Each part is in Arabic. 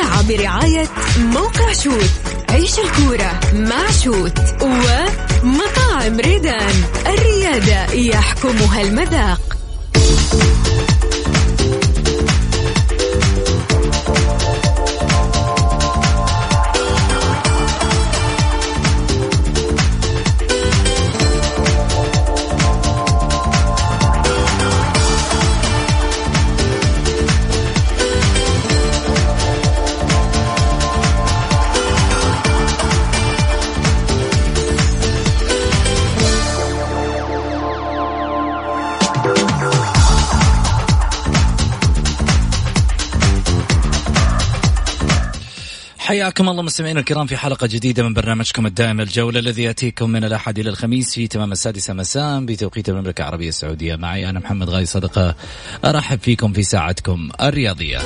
الساعة برعاية موقع شوت. عيش الكورة مع شوت ومطاعم ريدان. الريادة يحكمها المذاق. حياكم الله مستمعينا الكرام في حلقة جديدة من برنامجكم الدائم الجولة الذي يأتيكم من الأحد إلى الخميس في تمام السادسة مساء بتوقيت المملكة العربية السعودية. معي أنا محمد غاي صدقة. أرحب فيكم في ساعتكم الرياضية.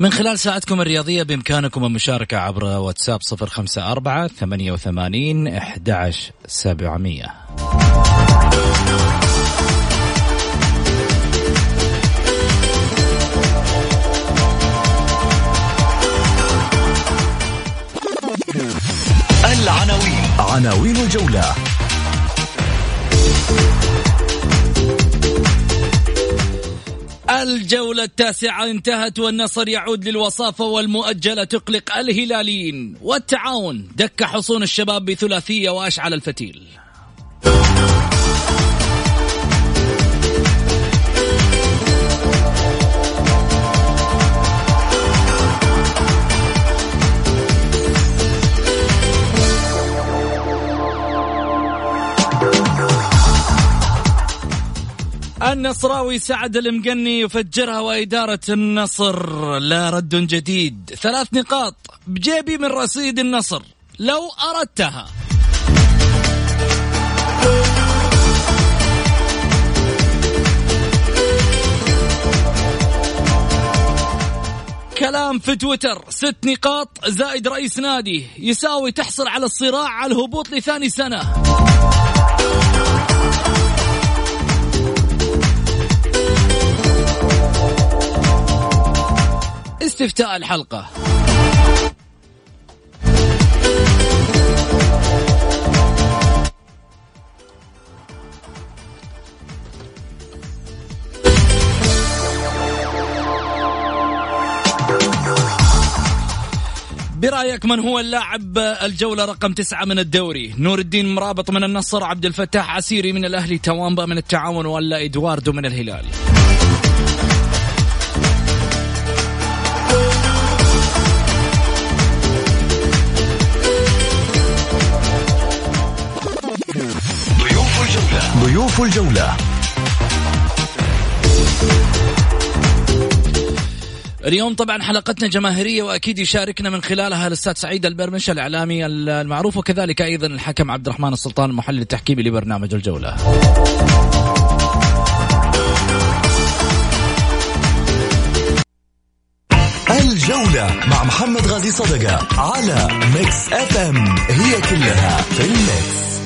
من خلال ساعتكم الرياضية بإمكانكم المشاركة عبر واتساب صفر خمسة أربعة ثمانية وثمانين أحد سبعمية. العناوين. عناوين الجولة. الجولة التاسعة انتهت والنصر يعود للوصافة والمؤجلة تقلق الهلاليين. والتعاون دك حصون الشباب بثلاثية وأشعل الفتيل. النصراوي سعد المقني يفجرها وإدارة النصر. لا رد جديد. ثلاث نقاط بجيبي من رصيد النصر. لو أردتها. كلام في تويتر. ست نقاط. زائد رئيس نادي. يساوي تحصل على الصراع على الهبوط لثاني سنة. استفتاء الحلقة. برأيك من هو اللاعب الجولة رقم تسعة من الدوري؟ نور الدين مرابط من النصر عبد الفتاح عسيري من الأهلي توامبا من التعاون ولا إدواردو من الهلال؟ ضيوف الجولة. اليوم طبعا حلقتنا جماهيرية وأكيد يشاركنا من خلالها الأستاذ سعيد البرمش الإعلامي المعروف وكذلك أيضا الحكم عبد الرحمن السلطان المحلل التحكيمي لبرنامج الجولة. الجولة مع محمد غازي صدقة على Mix FM it's all in الميكس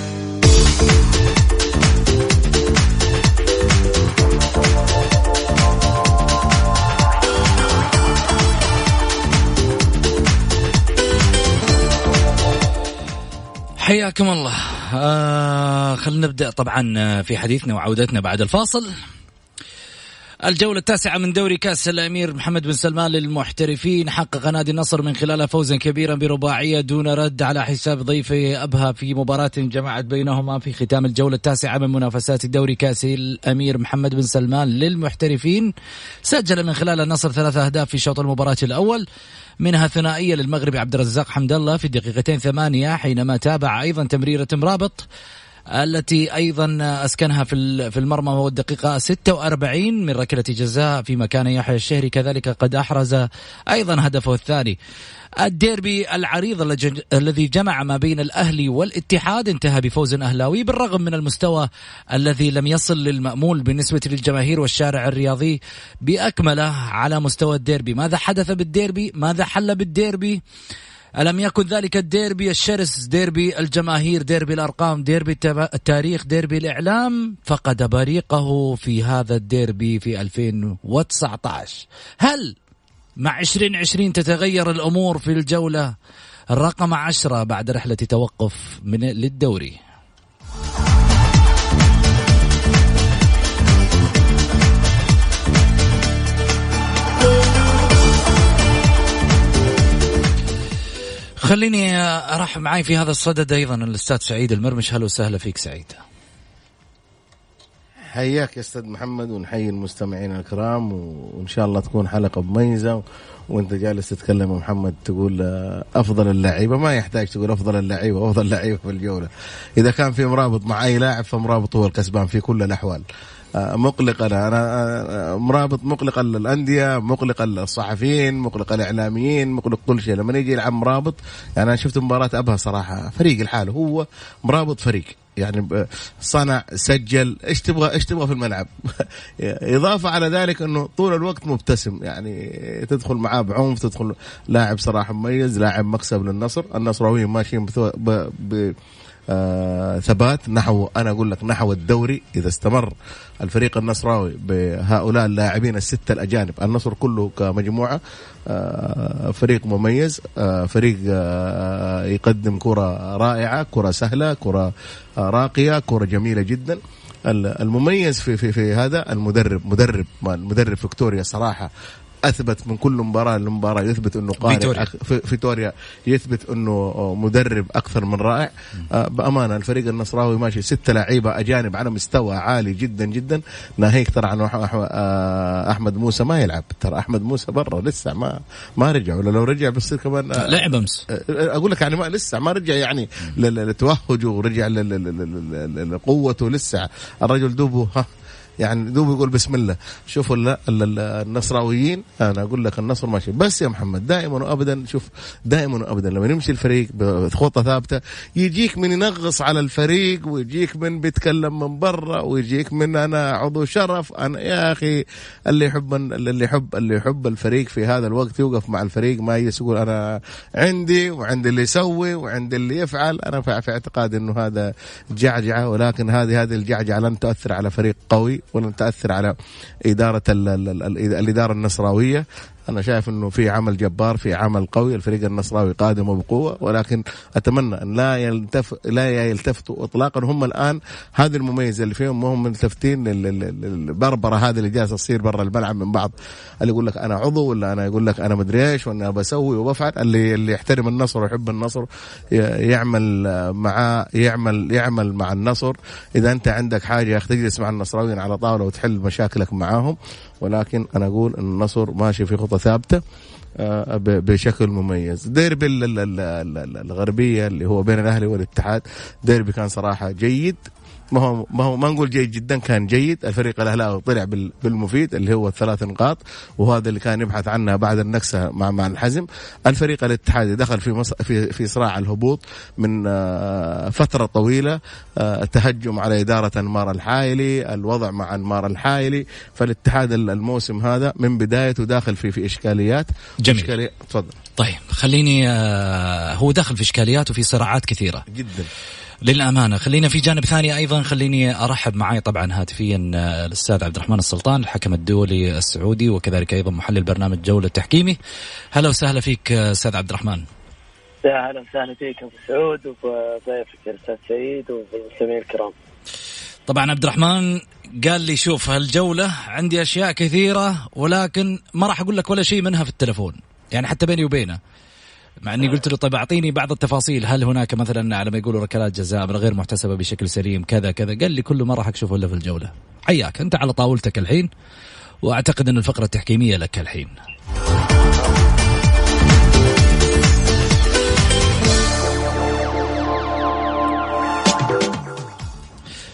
حياكم الله. آه خلينا نبدأ طبعا في حديثنا وعودتنا بعد الفاصل. الجولة التاسعة من دوري كأس الأمير محمد بن سلمان للمحترفين. حقق نادي النصر من خلالها فوزا كبيرا برباعية دون رد على حساب ضيفه أبها في مباراة جمعت بينهما في ختام الجولة التاسعة من منافسات الدوري كأس الأمير محمد بن سلمان للمحترفين. سجل من خلال النصر ثلاثة أهداف في شوط المباراة الأول. منها ثنائية للمغربي عبد الرزاق حمد الله في دقيقتين ثمانية حينما تابع أيضا تمريرة مرابط التي أيضا أسكنها في في المرمى وهو الدقيقة 46 من ركلة جزاء فيما كان يحيى الشهري كذلك قد أحرز أيضا هدفه الثاني. الديربي العريض الذي جمع ما بين الأهلي والاتحاد انتهى بفوز أهلاوي بالرغم من المستوى الذي لم يصل للمأمول بالنسبة للجماهير والشارع الرياضي بأكمله على مستوى الديربي، ماذا حدث بالديربي؟ ماذا حل بالديربي؟ ألم يكن ذلك الديربي الشرس ديربي الجماهير ديربي الأرقام ديربي التاريخ ديربي الإعلام؟ فقد بريقه في هذا الديربي في 2019 هل مع 2020 تتغير الأمور في الجولة؟ الرقم عشرة بعد رحلة توقف من للدوري. خليني أرحب معي في هذا الصدد أيضا الأستاذ سعيد المرمش. هلا وسهلا فيك سعيد. حياك يا أستاذ محمد ونحيي المستمعين الكرام وإن شاء الله تكون حلقة مميزة وأنت جالس تتكلم يا محمد تقول أفضل اللعيبة. ما يحتاج تقول أفضل اللعيبة أفضل لعيبه في الجولة. إذا كان في مرابط مع أي لاعب فمرابط هو الكسبان في كل الأحوال. مقلق أنا أنا مرابط مقلق الانديه مقلق الصحفيين مقلق الاعلاميين مقلق كل شيء. لما يجي يلعب مرابط يعني أنا شفت مباراة أبها صراحة. فريق الحال هو مرابط فريق. يعني صنع سجل إيش تبغى إيش تبغى في الملعب؟ إضافة على ذلك إنه طول الوقت مبتسم. يعني تدخل معاه بعنف تدخل لاعب صراحة مميز لاعب مكسب للنصر. النصراويين ماشيين ب... ب... آه ثبات نحو أنا أقول لك نحو الدوري إذا استمر الفريق النصراوي بهؤلاء اللاعبين الستة الأجانب. النصر كله كمجموعة آه فريق مميز آه فريق يقدم كرة رائعة كرة سهلة كرة راقية كرة جميلة جدا. المميز في في في هذا المدرب مدرب المدرب فيكتوريا صراحة أثبت من كل مباراة لمباراة يثبت إنه قارئ فيتوريا. فيتوريا يثبت إنه مدرب أكثر من رائع. آه بأمانة الفريق النصراوي ماشي ستة لعيبة أجانب على مستوى عالي جدا جدا. ناهيك ترى عن آه، أحمد موسى ما يلعب. ترى أحمد موسى برا لسه ما ما رجع. ولا لو رجع بيصير كمان آه لعب أمس. آه، أقول لك يعني ما لسه ما رجع يعني لتوهجه ورجع لقوته لسه. الرجل دوبه ها يعني دوب يقول بسم الله. شوفوا النصراويين أنا أقول لك النصر ماشي. بس يا محمد دائما وابدا شوف دائما وابدا لما يمشي الفريق بخطة ثابتة يجيك من ينغص على الفريق ويجيك من بيتكلم من برا ويجيك من أنا عضو شرف أنا يا أخي اللي يحب اللي يحب اللي يحب الفريق في هذا الوقت يوقف مع الفريق ما يقول أنا عندي وعندي اللي يسوي وعندي اللي يفعل. أنا في اعتقادي إنه هذا جعجعة ولكن هذه هذه الجعجعة لن تؤثر على فريق قوي. ولن تاثر على إدارة الإدارة النصراوية. أنا شايف إنه في عمل جبار في عمل قوي الفريق النصراوي قادم وبقوة ولكن أتمنى أن لا يلتف لا يلتفتوا اطلاقا. هم الآن هذه المميزة اللي فيهم هم ملتفتين للبربرة هذه اللي جالسة تصير برا الملعب من بعض. اللي يقول لك أنا عضو ولا أنا يقول لك أنا مدري إيش وأنا بسوي وبفعل؟ اللي اللي يحترم النصر ويحب النصر يعمل معاه يعمل يعمل مع النصر. إذا أنت عندك حاجة تجلس مع النصراويين على طاولة وتحل مشاكلك معاهم. ولكن أنا أقول إن النصر ماشي في خطة ثابتة آه، بشكل مميز. ديربي الغربية اللي هو بين الأهلي والاتحاد ديربي كان صراحة جيد. ما هو ما هو ما نقول جيد جدا كان جيد. الفريق الاهلاوي طلع بالمفيد اللي هو الثلاث نقاط وهذا اللي كان يبحث عنها بعد النكسة مع مع الحزم. الفريق الاتحادي دخل في مص... في في صراع الهبوط من آه، فترة طويلة. التهجم آه، على إدارة أنمار الحايلي الوضع مع أنمار الحايلي. فالاتحاد الموسم هذا من بدايته داخل في في إشكاليات. جميل. إشكالي... تفضل. طيب خليني آه، هو داخل في إشكاليات وفي صراعات كثيرة. جدا. للأمانة. خلينا في جانب ثاني أيضا. خليني أرحب معي طبعا هاتفيا آه، الأستاذ عبد الرحمن السلطان الحكم الدولي السعودي وكذلك أيضا محلل برنامج جولة التحكيمي هلا وسهلا فيك آه، أستاذ عبد الرحمن. أهلا وسهلا فيك أبو سعود وضيفك الأستاذ سعيد والمستمعين الكرام. طبعا عبد الرحمن قال لي شوف هالجولة عندي أشياء كثيرة ولكن ما راح أقول لك ولا شيء منها في التلفون. يعني حتى بيني وبينه. مع إني قلت له طيب أعطيني بعض التفاصيل. هل هناك مثلا على ما يقولوا ركلات جزاء من غير محتسبة بشكل سليم كذا كذا؟ قال لي كله ما راح اكشفه إلا في الجولة. حياك أنت على طاولتك الحين وأعتقد إن الفقرة التحكيمية لك الحين.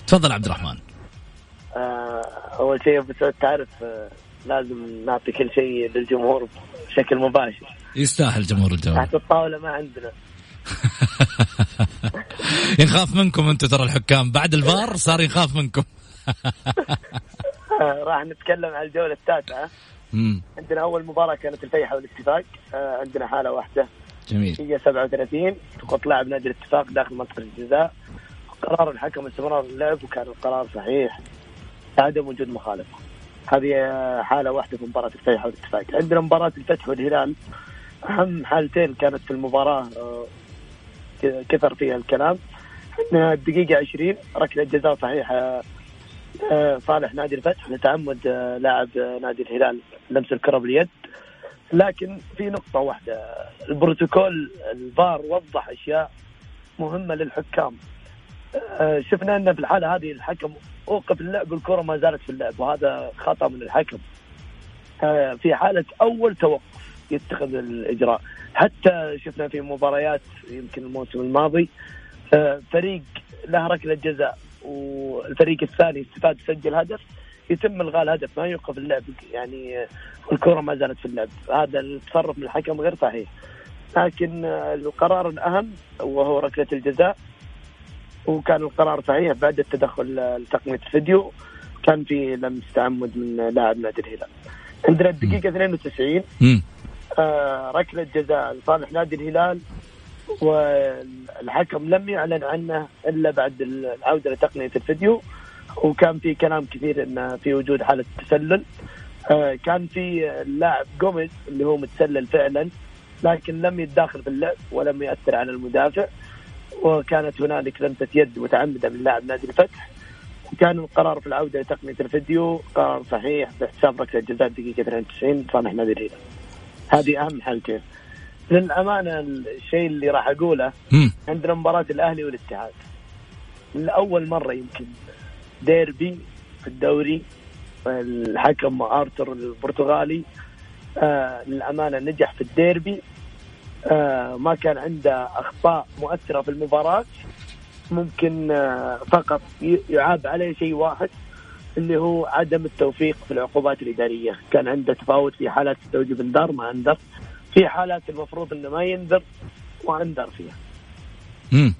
تفضل عبد الرحمن. آه، أول شيء بس تعرف آه، لازم نعطي كل شيء للجمهور. بشكل مباشر. يستاهل جمهور الجولة. تحت الطاولة ما عندنا. ينخاف منكم أنتم ترى الحكام. بعد الفار صار يخاف منكم. راح نتكلم عن الجولة التاسعة. عندنا أول مباراة كانت الفيحة والاتفاق. آه، عندنا حالة واحدة. جميل. هي 37 سقوط لاعب نادي الاتفاق داخل منطقة الجزاء. قرار الحكم استمرار اللعب وكان القرار صحيح. عدم وجود مخالفة. هذه حالة واحدة في مباراة الفيحة والاتفاق عندنا مباراة الفتح والهلال. أهم حالتين كانت في المباراة آه، كثر فيها الكلام. عندنا الدقيقة 20 ركلة جزاء صحيحة آه، صالح نادي الفتح لتعمد آه، لاعب نادي الهلال لمس الكرة باليد. لكن في نقطة واحدة البروتوكول الفار وضح أشياء مهمة للحكام. شفنا أن في الحالة هذه الحكم أوقف اللعب والكرة ما زالت في اللعب وهذا خطأ من الحكم. في حالة أول توقف يتخذ الإجراء. حتى شفنا في مباريات يمكن الموسم الماضي فريق له ركلة جزاء والفريق الثاني استفاد سجل هدف يتم إلغاء الهدف ما يوقف اللعب يعني الكرة ما زالت في اللعب. هذا التصرف من الحكم غير صحيح. لكن آه، القرار الأهم وهو ركلة الجزاء وكان القرار صحيح بعد التدخل لتقنية الفيديو كان في لمس تعمد من لاعب نادي الهلال. عندنا الدقيقة 92 مم. آه، ركلة جزاء لصالح نادي الهلال والحكم لم يعلن عنه إلا بعد العودة لتقنية الفيديو. وكان في كلام كثير إن في وجود حالة تسلل. آه، كان في اللاعب جوميز اللي هو متسلل فعلا لكن لم يتداخل في اللعب ولم يأثر على المدافع. وكانت هنالك لمسة يد متعمدة من لاعب نادي الفتح. وكان القرار في العودة لتقنيه الفيديو قرار صحيح باحتساب ركلة جزاء دقيقة 92 لصالح نادي الهلال. هذه أهم حالتين. للأمانة الشيء اللي راح أقوله. عندنا مباراة الأهلي والاتحاد. لأول مرة يمكن ديربي في الدوري الحكم ارثر البرتغالي آه للأمانة نجح في الديربي. ما كان عنده أخطاء مؤثرة في المباراة ممكن آه فقط يعاب عليه شيء واحد اللي هو عدم التوفيق في العقوبات الإدارية، كان عنده تفاوت في حالات تستوجب انذار ما انذر، في حالات المفروض إنه ما ينذر وانذر فيها. مم.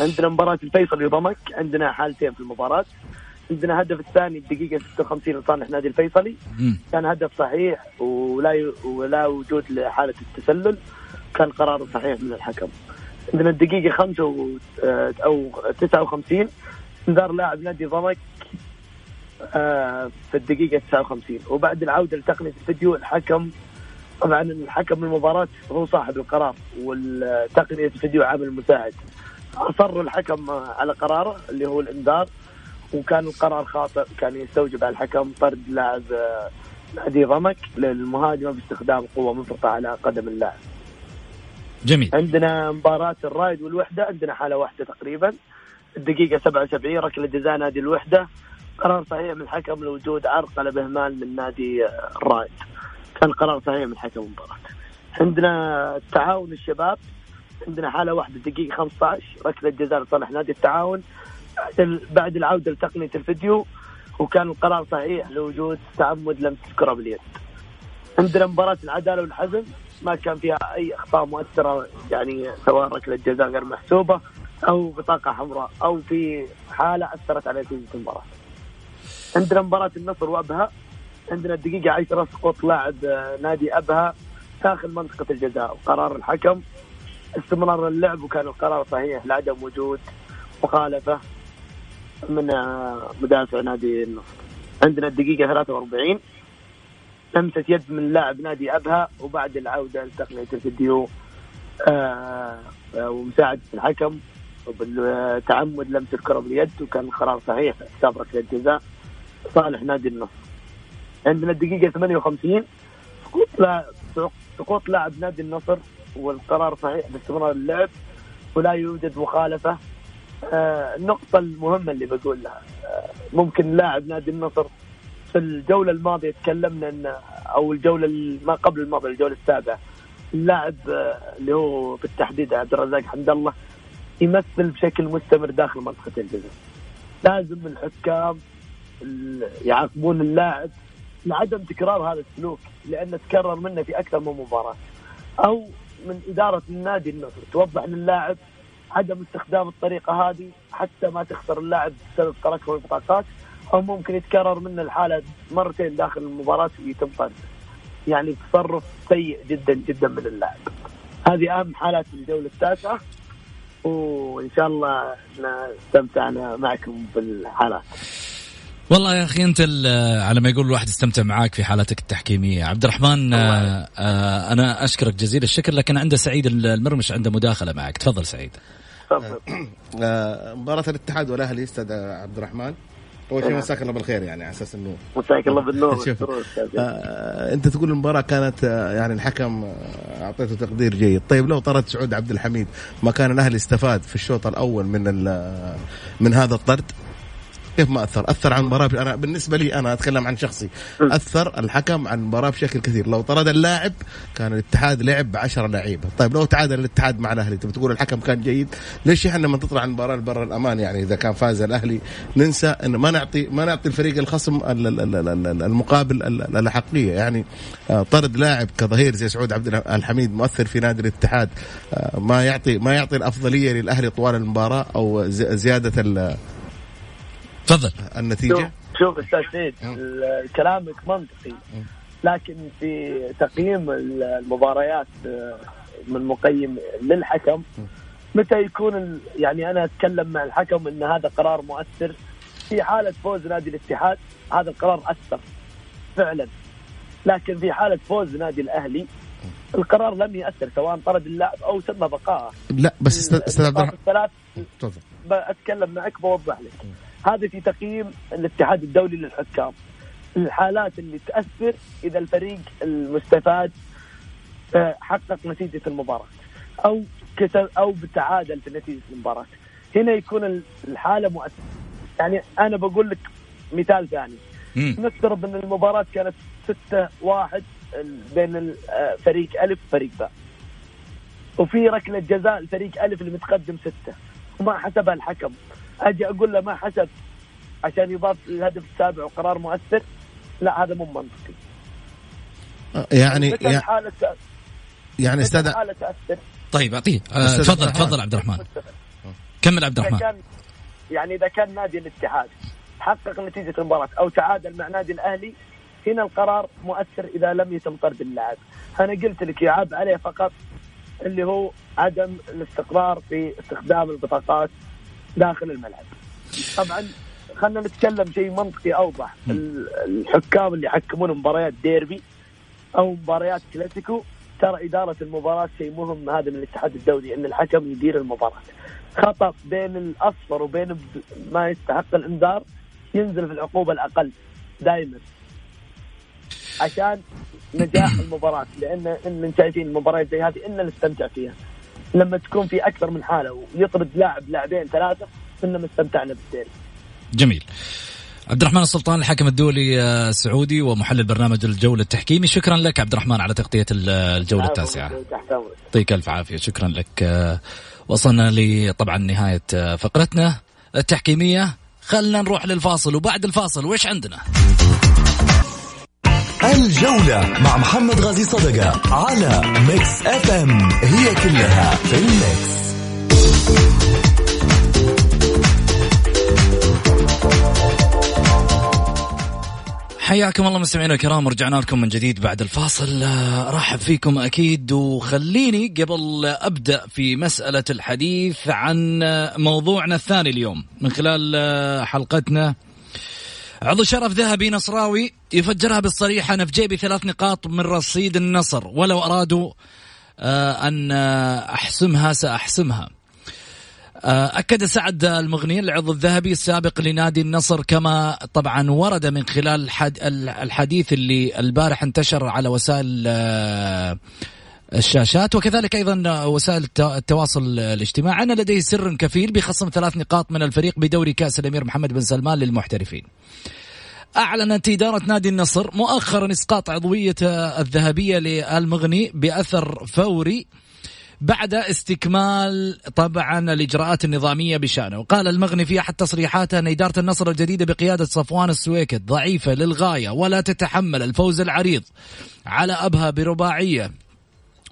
عندنا مباراة الفيصل وضمك عندنا حالتين في المباراة عندنا هدف الثاني الدقيقة 56 لصالح نادي الفيصلي. مم. كان هدف صحيح ولا ي... ولا وجود لحالة التسلل. كان قرار صحيح من الحكم. عندنا الدقيقة 5 و... آه، أو 59 انذار لاعب نادي ضمك آه، في الدقيقة 59 وبعد العودة لتقنية الفيديو الحكم طبعا الحكم المباراة هو صاحب القرار والتقنية الفيديو عامل مساعد. أصر الحكم على قراره اللي هو الإنذار. وكان القرار خاطئ كان يستوجب على الحكم طرد لاعب آه، نادي ضمك للمهاجمة باستخدام قوة مفرطة على قدم اللاعب. جميل. عندنا مباراة الرايد والوحدة عندنا حالة واحدة تقريبا. الدقيقة 77 ركلة جزاء نادي الوحدة. قرار صحيح من الحكم لوجود عرقلة بهمال من نادي آه، الرايد كان قرار صحيح من حكم المباراة. عندنا التعاون الشباب. عندنا حالة واحدة دقيقة 15 ركلة جزاء لصالح نادي التعاون. بعد بعد العودة لتقنية الفيديو وكان القرار صحيح لوجود تعمد لمس الكرة باليد. عندنا مباراة العدالة والحزم ما كان فيها أي أخطاء مؤثرة يعني سواء ركلة جزاء غير محسوبة أو بطاقة حمراء أو في حالة أثرت على نتيجة المباراة. عندنا مباراة النصر وأبها عندنا الدقيقة 10 سقوط لاعب آه، نادي أبها داخل منطقة الجزاء. وقرار الحكم استمرار اللعب وكان القرار صحيح لعدم وجود مخالفة. من آه، مدافع نادي النصر عندنا الدقيقة 43 لمسة يد من لاعب نادي أبها وبعد العودة لتقنية الفيديو آه، آه، ومساعدة الحكم. وبالتعمد لمس الكرة باليد وكان القرار صحيح حساب ركلة جزاء صالح نادي النصر عندنا الدقيقة 58 سقوط لاعب سقوط لاعب نادي النصر والقرار صحيح باستمرار اللعب ولا يوجد مخالفة. النقطة المهمة اللي بقولها. آه، ممكن لاعب نادي النصر في الجولة الماضية تكلمنا ان أو الجولة ال- ما قبل الماضية الجولة السابعة اللاعب آه، اللي هو بالتحديد عبد الرزاق حمد الله يمثل بشكل مستمر داخل منطقة الجزاء. لازم الحكام يعاقبون اللاعب لعدم تكرار هذا السلوك لأنه تكرر منه في أكثر من مباراة. أو من إدارة النادي النصر توضح للاعب عدم استخدام الطريقة هذه حتى ما تخسر اللاعب بسبب تركه البطاقات أو ممكن يتكرر منه الحالة مرتين داخل المباراة ويتم طرده يعني تصرف سيء جدا جدا من اللاعب. هذه أهم حالات الجولة التاسعة. وإن شاء الله استمتعنا معكم بالحالات. والله يا أخي أنت على ما يقول الواحد استمتع معاك في حالاتك التحكيمية. عبد الرحمن آه آه أنا أشكرك جزيل الشكر لكن عنده سعيد المرمش عنده مداخلة معك. تفضل سعيد. مباراة الاتحاد والأهلي أستاذ عبد الرحمن. أول شيء مساك الله بالخير يعني على أساس إنه مساك الله بالنور. آه أنت تقول المباراة كانت آه يعني الحكم آه أعطيته تقدير جيد. طيب لو طرد سعود عبد الحميد ما كان الأهلي استفاد في الشوط الأول من من هذا الطرد؟ كيف ما أثر؟ أثر عن المباراة أنا بالنسبة لي أنا أتكلم عن شخصي. أثر الحكم عن المباراة بشكل كثير. لو طرد اللاعب كان الاتحاد لعب ب 10 لعيبة. طيب لو تعادل الاتحاد مع الأهلي تبي تقول الحكم كان جيد؟ ليش إحنا لما تطلع عن المباراة برا الأمان؟ يعني إذا كان فاز الأهلي ننسى انه ما نعطي ما نعطي الفريق الخصم المقابل الاحقيه يعني آه، طرد لاعب كظهير زي سعود عبد الحميد مؤثر في نادي الاتحاد آه، ما يعطي ما يعطي الأفضلية للأهلي طوال المباراة أو زيادة تفضل. النتيجة؟ شوف أستاذ سيد كلامك منطقي. لكن في تقييم المباريات آه، من مقيم للحكم متى يكون يعني أنا أتكلم مع الحكم إن هذا قرار مؤثر. في حالة فوز نادي الاتحاد هذا القرار أثر فعلا. لكن في حالة فوز نادي الأهلي القرار لم يأثر سواء طرد اللاعب أو تم بقائه لا بس أستاذ عبد الرحمن. الثلاث اتكلم معك بوضح لك. هذا في تقييم الاتحاد الدولي للحكام. الحالات اللي تأثر إذا الفريق المستفاد آه، حقق نتيجة المباراة أو كسب أو بتعادل في نتيجة المباراة. هنا يكون الحالة مؤثرة. يعني أنا بقول لك مثال ثاني. نفترض إن المباراة كانت 6 1 بين فريق ألف وفريق باء. وفي ركلة جزاء الفريق ألف اللي متقدم ستة. وما حسبها الحكم. أجي أقول له ما حسب عشان يضاف الهدف السابع وقرار مؤثر. لا هذا مو منطقي. يعني يعني حالة يعني أستاذ طيب اعطيه آه، تفضل تفضل عبد الرحمن. كمل عبد الرحمن. كان يعني إذا كان نادي الاتحاد حقق نتيجة المباراة أو تعادل مع نادي الأهلي هنا القرار مؤثر إذا لم يتم طرد اللاعب. أنا قلت لك يعاب عليه فقط اللي هو عدم الاستقرار في استخدام البطاقات داخل الملعب. طبعا خلينا نتكلم شيء منطقي أوضح. الحكام اللي يحكمون مباريات ديربي أو مباريات كلاسيكو ترى إدارة المباراة شيء مهم هذا من الاتحاد الدولي إن الحكم يدير المباراة. خطأ بين الأصفر وبين ما يستحق الإنذار ينزل في العقوبة الأقل دائما عشان نجاح المباراة لأن إن شايفين المباريات زي هذه إن نستمتع فيها. لما تكون في أكثر من حالة ويطرد لاعب لاعبين ثلاثة كنا استمتعنا بالديري. جميل. عبد الرحمن السلطان الحكم الدولي السعودي ومحلل برنامج الجولة التحكيمي شكرا لك عبد الرحمن على تغطية الجولة التاسعة. يعطيك ألف عافية شكرا لك. وصلنا لطبعا نهاية فقرتنا التحكيمية. خلنا نروح للفاصل وبعد الفاصل وش عندنا؟ الجولة مع محمد غازي صدقة على Mix FM it's all in the mix حياكم الله مستمعينا الكرام ورجعنا لكم من جديد بعد الفاصل. ارحب فيكم أكيد وخليني قبل أبدأ في مسألة الحديث عن موضوعنا الثاني اليوم. من خلال حلقتنا عضو شرف ذهبي نصراوي يفجرها بالصريح أنا في جيبي ثلاث نقاط من رصيد النصر. ولو أرادوا آه، أن أحسمها سأحسمها. آه، أكد سعد المغني العضو الذهبي السابق لنادي النصر كما طبعا ورد من خلال الحديث اللي البارح انتشر على وسائل آه، الشاشات وكذلك أيضا وسائل التواصل الاجتماعي. ان لديه سر كفيل بخصم ثلاث نقاط من الفريق بدوري كأس الأمير محمد بن سلمان للمحترفين. أعلنت إدارة نادي النصر مؤخرا إسقاط عضوية الذهبية للمغني بأثر فوري بعد استكمال طبعا الإجراءات النظامية بشأنه. وقال المغني في أحد تصريحاته أن إدارة النصر الجديدة بقيادة صفوان السويكت ضعيفة للغاية ولا تتحمل الفوز العريض على أبها برباعية.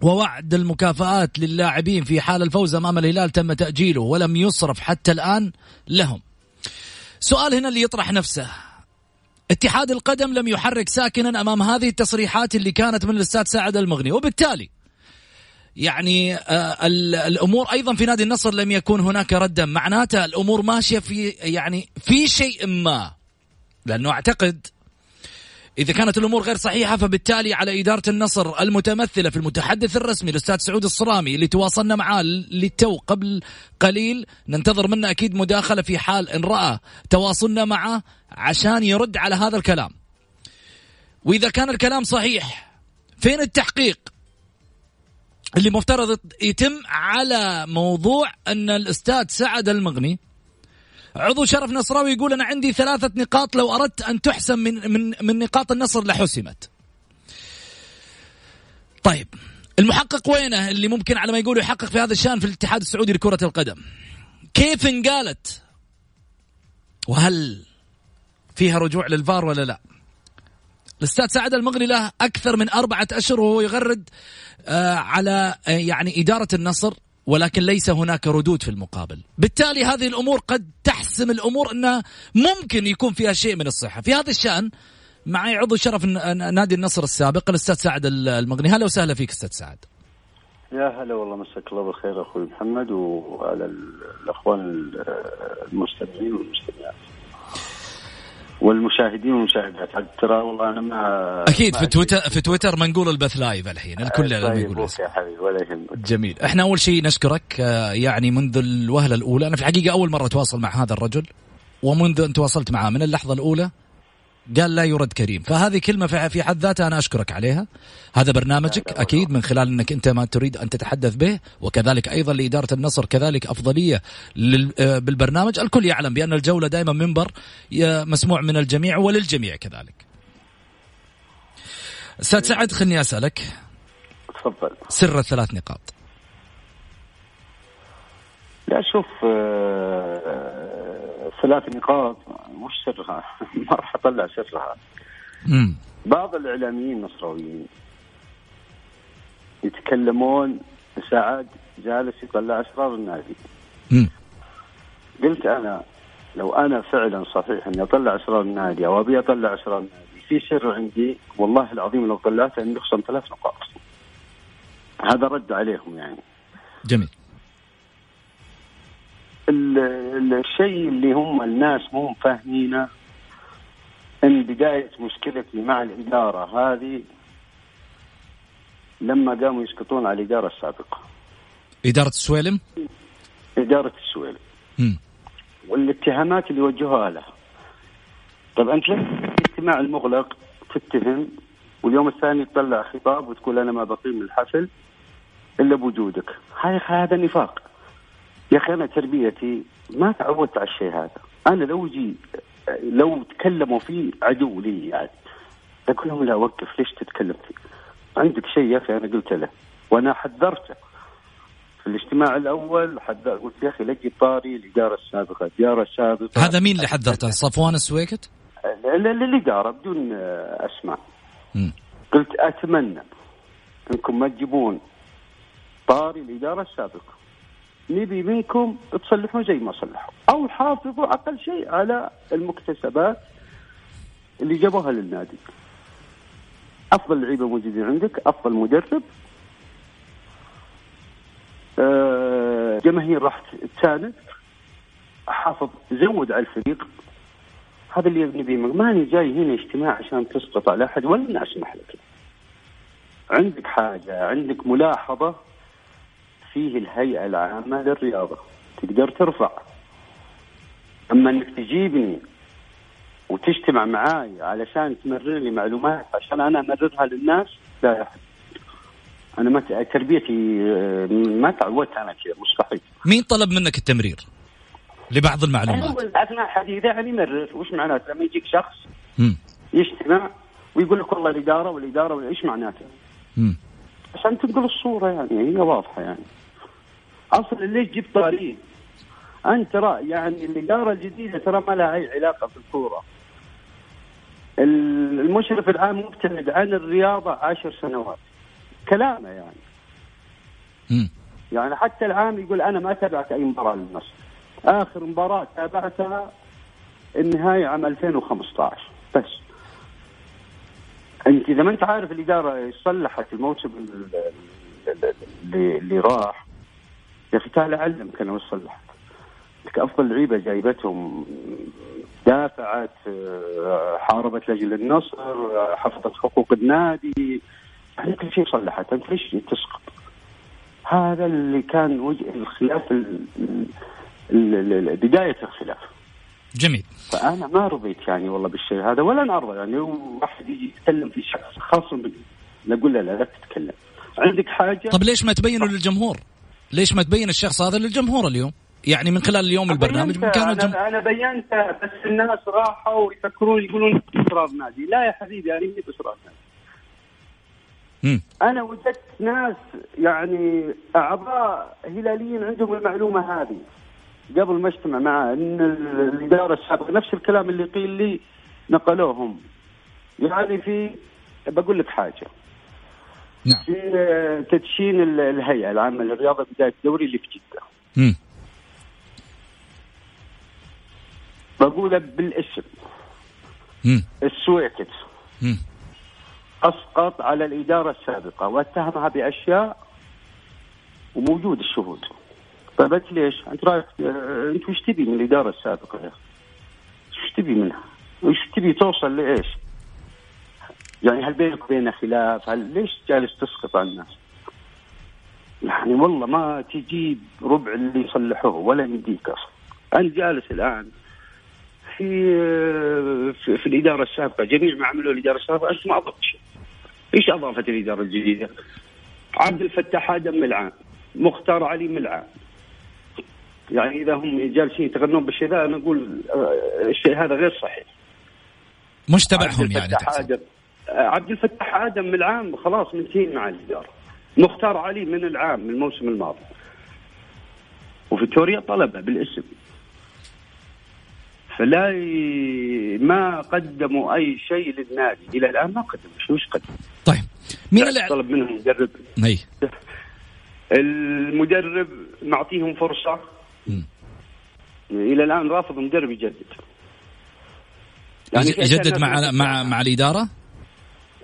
ووعد المكافآت للاعبين في حال الفوز أمام الهلال تم تأجيله ولم يصرف حتى الآن لهم. سؤال هنا اللي يطرح نفسه. اتحاد القدم لم يحرك ساكنا أمام هذه التصريحات اللي كانت من الأستاذ سعد المغني وبالتالي يعني آه الأمور أيضا في نادي النصر لم يكن هناك ردا. معناته الأمور ماشية في يعني في شيء ما. لأنه أعتقد إذا كانت الأمور غير صحيحة فبالتالي على إدارة النصر المتمثلة في المتحدث الرسمي الأستاذ سعود الصرامي اللي تواصلنا معاه للتو قبل قليل ننتظر منه أكيد مداخلة في حال إن رأى تواصلنا معه عشان يرد على هذا الكلام. وإذا كان الكلام صحيح فين التحقيق اللي مفترض يتم على موضوع أن الأستاذ سعد المغني عضو شرف نصراوي يقول أنا عندي ثلاثة نقاط لو أردت أن تحسم من من من نقاط النصر لحسمت. طيب المحقق وينه اللي ممكن على ما يقولوا يحقق في هذا الشأن في الاتحاد السعودي لكرة القدم؟ كيف انقالت؟ وهل فيها رجوع للفار ولا لا؟ الأستاذ سعد المغري له أكثر من أربعة أشهر وهو يغرد آه على آه يعني إدارة النصر ولكن ليس هناك ردود في المقابل. بالتالي هذه الأمور قد تحسم الأمور أنها ممكن يكون فيها شيء من الصحة. في هذا الشأن معي عضو شرف نادي النصر السابق الأستاذ سعد المغني. هلا وسهلا فيك أستاذ سعد. يا هلا والله مساك الله بالخير أخوي محمد وعلى الأخوان المستمعين والمستمعات. والمشاهدين والمشاهدات. ترى والله أنا ما أكيد في تويتر في تويتر ما نقول البث لايف الحين الكل طيب يقول يا حبيبي ولا يهمك. جميل. إحنا أول شيء نشكرك آه، يعني منذ الوهلة الأولى أنا في الحقيقة أول مرة أتواصل مع هذا الرجل ومنذ أن تواصلت معه من اللحظة الأولى قال لا يرد كريم. فهذه كلمة في حد ذاتها أنا أشكرك عليها. هذا برنامجك. أكيد من خلال أنك أنت ما تريد أن تتحدث به وكذلك أيضا لإدارة النصر كذلك أفضلية آه، بالبرنامج. الكل يعلم بأن الجولة دائما منبر مسموع من الجميع وللجميع كذلك. أستاذ سعد خلني أسألك. تفضل. سر الثلاث نقاط. لا شوف آه، ثلاث نقاط وش سرها؟ ما راح أطلع سرها. مم. بعض الإعلاميين النصراويين يتكلمون سعد جالس يطلع اسرار النادي. مم. قلت أنا لو أنا فعلا صحيح إني أطلع اسرار النادي أو أبي أطلع اسرار النادي في سر عندي والله العظيم لو طلعته إني أخصم ثلاث نقاط. هذا رد عليهم يعني. جميل. الشيء اللي هم الناس مو فاهمينه إن بداية مشكلتي مع الإدارة هذه لما قاموا يسقطون على الإدارة السابقة. إدارة السويلم؟ إدارة السويلم. والاتهامات اللي وجهوها لها. طب أنت الاجتماع المغلق تتهم واليوم الثاني تطلع خطاب وتقول أنا ما بقيم الحفل إلا بوجودك، هذا نفاق. يا أخي أنا تربيتي ما تعودت على الشيء هذا. أنا لو جي لو تكلموا فيه عدو لي يعني. أقول لهم لا وقف ليش تتكلم فيه؟ عندك شيء يا أخي؟ أنا قلت له. وأنا حذرته. في الاجتماع الأول حذر قلت يا أخي لقي طاري الإدارة السابقة الإدارة السابقة. هذا مين اللي حذرته؟ صفوان السويكت؟ الإدارة بدون أسماء. قلت أتمنى أنكم ما تجيبون طاري الإدارة السابقة. نبي منكم تصلحون زي ما صلحوا. أو حافظوا أقل شيء على المكتسبات اللي جابوها للنادي. أفضل لعيبة موجودين عندك أفضل مدرب. آه، جماهير راح تساند. حافظ زود على الفريق. هذا اللي نبي ماني جاي هنا اجتماع عشان تسقط على أحد ولا أسمح لك. عندك حاجة عندك ملاحظة. فيه الهيئة العامة للرياضة تقدر ترفع أما أنك تجيبني وتجتمع معاي علشان تمرر لي معلومات عشان أنا أمررها للناس لا. أنا ما تربيتي آه، ما تعودت أنا كذا مستحيل مين طلب منك التمرير؟ لبعض المعلومات أول أثناء حديثه يعني مرر وش معناته لما يجيك شخص م. يجتمع ويقول لك والله الإدارة والإدارة إيش معناته؟ عشان تنقل الصورة يعني هي واضحة يعني أصلا ليش جبت طارين؟ أنت ترى يعني الاداره الجديدة ترى ما لها أي علاقة في الكورة. المشرف العام مبتعد عن الرياضة عشر سنوات. كلامه يعني. م. يعني حتى العام يقول أنا ما تابعت أي مباراة للنصر. آخر مباراة تابعتها النهاية عام 2015 بس. أنت إذا ما أنت عارف الإدارة صلحت الموسم اللي راح يا أخي تعال وش صلحت. لك أفضل لعيبة جايبتهم دافعت حاربت لاجل النصر حفظت حقوق النادي. يعني كل شيء صلحت. أنت ليش تسقط؟ هذا اللي كان وجه الخلاف بداية الخلاف. جميل. فأنا ما رضيت يعني والله بالشيء هذا ولا أنا أرضى. يعني واحد يجي يتكلم في شخص خاص بي نقول له لا لا تتكلم. عندك حاجة؟ طب ليش ما تبينه للجمهور؟ ليش ما تبين الشخص هذا للجمهور اليوم؟ يعني من خلال اليوم البرنامج الجم... أنا بينت بس الناس راحوا يفكرون يقولون اسرار نادي. لا يا حبيبي أنا ماني اسرار نادي. أنا وجدت ناس يعني أعضاء هلاليين عندهم المعلومة هذه. قبل ما أجتمع مع إن الإدارة السابقة نفس الكلام اللي قيل لي نقلوهم. يعني في بقول لك حاجة. نعم في تدشين الهيئة العامة للرياضة بداية الدوري اللي في جدة امم بقولها بالاسم السويكت أسقط على الإدارة السابقة واتهمها بأشياء وموجود الشهود طيب ليش؟ انت رايك انت وش تبي من الإدارة السابقة يا أخي؟ وش تبي منها؟ وش تبي توصل لإيش؟ يعني هل بينك وبينها خلاف؟ هل ليش جالس تسقط على الناس؟ يعني والله ما تجيب ربع اللي يصلحوه ولا يمديك أصلا. انت جالس الآن في في, في الإدارة السابقة جميع ما عملوا الإدارة السابقة أنت ما أضفت شيء. إيش أضافت الإدارة الجديدة؟ عبد الفتاح آدم ملعان مختار علي ملعان يعني إذا هم جالسين يتغنون بالشيء ذا أنا أقول آه، الشيء هذا غير صحيح مش تبعهم يعني آه، عبد الفتاح آدم من العام خلاص منتهين مع الاداره مختار علي من العام من الموسم الماضي. وفيتوريا طلبه بالاسم. فلا ي... ما قدموا أي شيء للنادي. إلى الآن ما قدموا. شو وش قدم طيب. مين اللي طلب منهم مدرب. أي. المدرب معطيهم فرصة. إلى الآن رافض المدرب يجدد. يعني يجدد مع مع مع الإدارة؟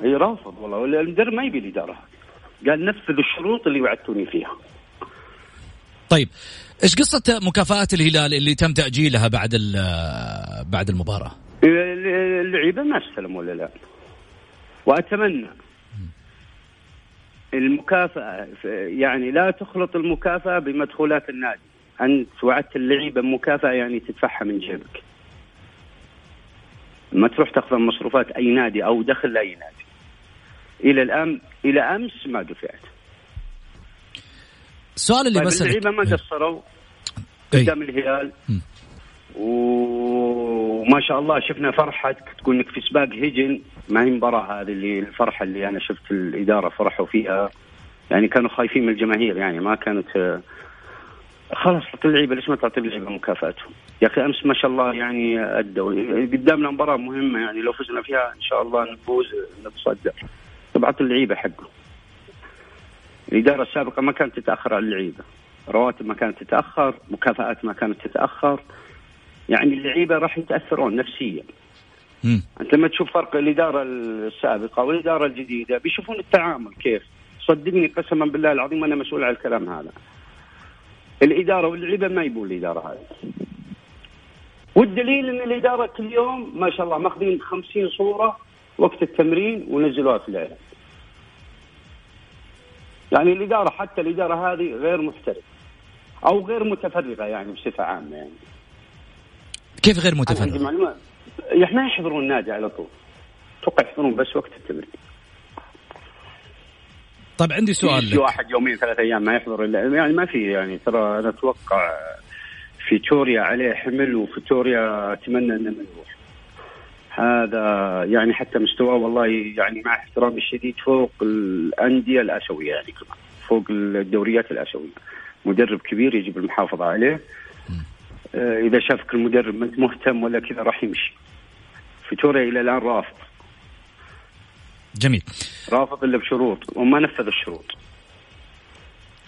اي رافض والله المدرب ما يبي الإدارة. قال نفذ الشروط اللي وعدتوني فيها. طيب إيش قصة مكافآت الهلال اللي تم تأجيلها بعد بعد المباراة؟ اللعيبة ما استلموا ولا لا. وأتمنى المكافأة يعني لا تخلط المكافأة بمدخولات النادي. أنت وعدت اللعيبة مكافأة يعني تدفعها من جيبك. ما تروح تاخذ مصروفات أي نادي أو دخل لأي نادي. إلى الان إلى أمس ما دفعت. السؤال اللي طيب بس اللعيبه ما قصروا؟ قدام الهلال. وما شاء الله شفنا فرحتك إنك في سباق هجن. ما هي المباراة هذه اللي الفرحة اللي أنا شفت الإدارة فرحوا فيها؟ يعني كانوا خايفين من الجماهير يعني ما كانت خلاص تعطي اللعيبه ليش ما تعطي اللعيبه مكافاتهم؟ يا أخي أمس ما شاء الله يعني أدوا. قدامنا مباراة مهمة يعني لو فزنا فيها إن شاء الله نفوز نتصدر طب اعطي اللعيبة حقه. الإدارة السابقة ما كانت تتأخر على اللعيبة. رواتب ما كانت تتأخر مكافآت ما كانت تتأخر. يعني اللعيبة راح يتأثرون نفسيا. مم. أنت لما تشوف فرق الإدارة السابقة والإدارة الجديدة بيشوفون التعامل كيف. صدقني قسما بالله العظيم أنا مسؤول على الكلام هذا. الإدارة واللعيبة ما يبون الإدارة هذه. والدليل إن الإدارة كل يوم ما شاء الله ماخذين 50 صورة وقت التمرين ونزلوها في الاعلام يعني الإدارة حتى الإدارة هذه غير محترفه أو غير متفرغه يعني بصفة عامة يعني. كيف غير متفرغه؟ ما يحضرون النادي على طول. أتوقع يحضرون بس وقت التمرين. طيب عندي سؤال في واحد يومين ثلاث أيام ما يحضر الا يعني ما في يعني ترى أنا أتوقع فيتوريا عليه حمل وفيتوريا أتمنى إنه ما يروح. هذا يعني حتى مستواه والله يعني مع احترامي الشديد فوق الأندية الآسيوية يعني كمان فوق الدوريات الآسيوية. مدرب كبير يجب المحافظة عليه. آه، إذا شافك المدرب ما انت مهتم ولا كذا راح يمشي. فيتوريا إلى الآن رافض. جميل. رافض إلا بشروط وما نفذ الشروط.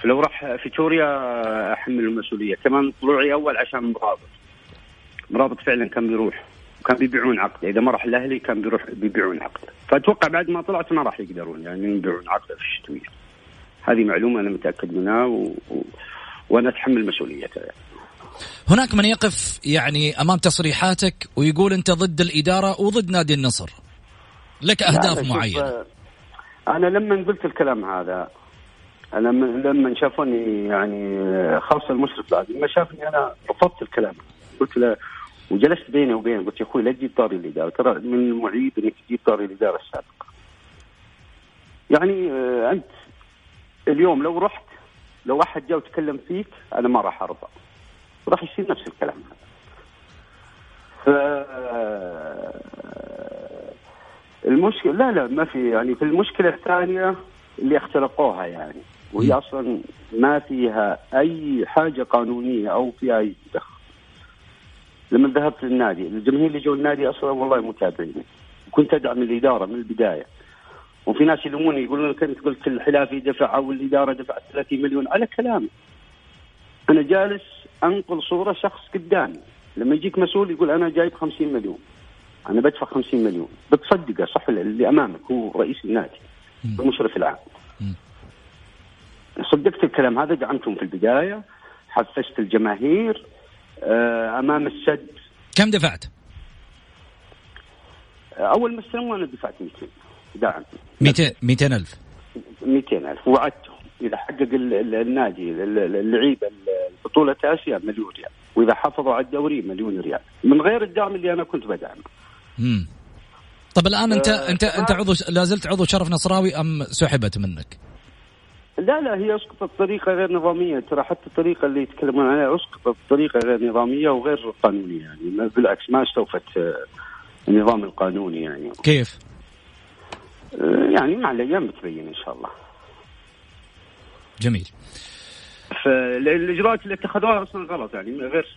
فلو راح فيتوريا أحمل المسؤولية. كمان طلوعي أول عشان مرابط. مرابط فعلا كان بيروح. وكان بيبيعون عقده إذا ما راح الأهلي كان بيروح بيبيعون عقده فأتوقع بعد ما طلعت ما راح يقدرون يعني يبيعون عقده في الشتوية. هذه معلومة أنا متأكد منها و... و... وأنا أتحمل مسؤوليتها يعني. هناك من يقف يعني أمام تصريحاتك ويقول أنت ضد الإدارة وضد نادي النصر. لك أهداف معينة. أنا لما قلت الكلام هذا لما لما شافوني يعني خاصة المشرف العادي لما شافني أنا رفضت الكلام. قلت له وجلست بيني وبينه قلت يا أخوي لا تجيب طاري الإدارة ترى من المعيب إنك تجيب طاري الإدارة السابقة. يعني آه، أنت اليوم لو رحت لو أحد جاء وتكلم فيك أنا ما راح أرضى. راح يصير نفس الكلام هذا. ف المشكلة لا لا ما في يعني في المشكلة الثانية اللي اختلقوها يعني وهي أصلا ما فيها أي حاجة قانونية أو فيها أي دخل. لما ذهبت للنادي الجماهير اللي جو النادي أصلا والله متابعين كنت أدعم الإدارة من البداية. وفي ناس يلوموني يقولون كنت قلت الحلافي دفع أو الإدارة دفعت 30 مليون. على كلامي أنا جالس أنقل صورة شخص قدامي. لما يجيك مسؤول يقول أنا جايب 50 مليون. أنا بدفع 50 مليون. بتصدقه صح اللي أمامك هو رئيس النادي المشرف العام. صدقت الكلام هذا دعمتهم في البداية حفزت الجماهير أمام السد. كم دفعت؟ أول ما استلموا أنا دفعت 200 دعم 200 200 ألف. 200 ألف. وعدتهم إذا حقق النادي اللعيبة بطولة آسيا مليون ريال. وإذا حافظوا على الدوري مليون ريال. من غير الدعم اللي أنا كنت بدعمه. امم طب الآن انت آه انت أنت عضو لا زلت عضو شرف نصراوي أم سحبت منك؟ لا لا هي أسقطت بطريقة غير نظامية. ترى حتى الطريقة اللي يتكلمون عنها أسقطت بطريقة غير نظامية وغير قانونية يعني. بالعكس ما أستوفت آه، النظام القانوني يعني. كيف؟ آه، يعني مع الأيام بتبين إن شاء الله. جميل. فالإجراءات اللي اتخذوها أصلا غلط يعني غير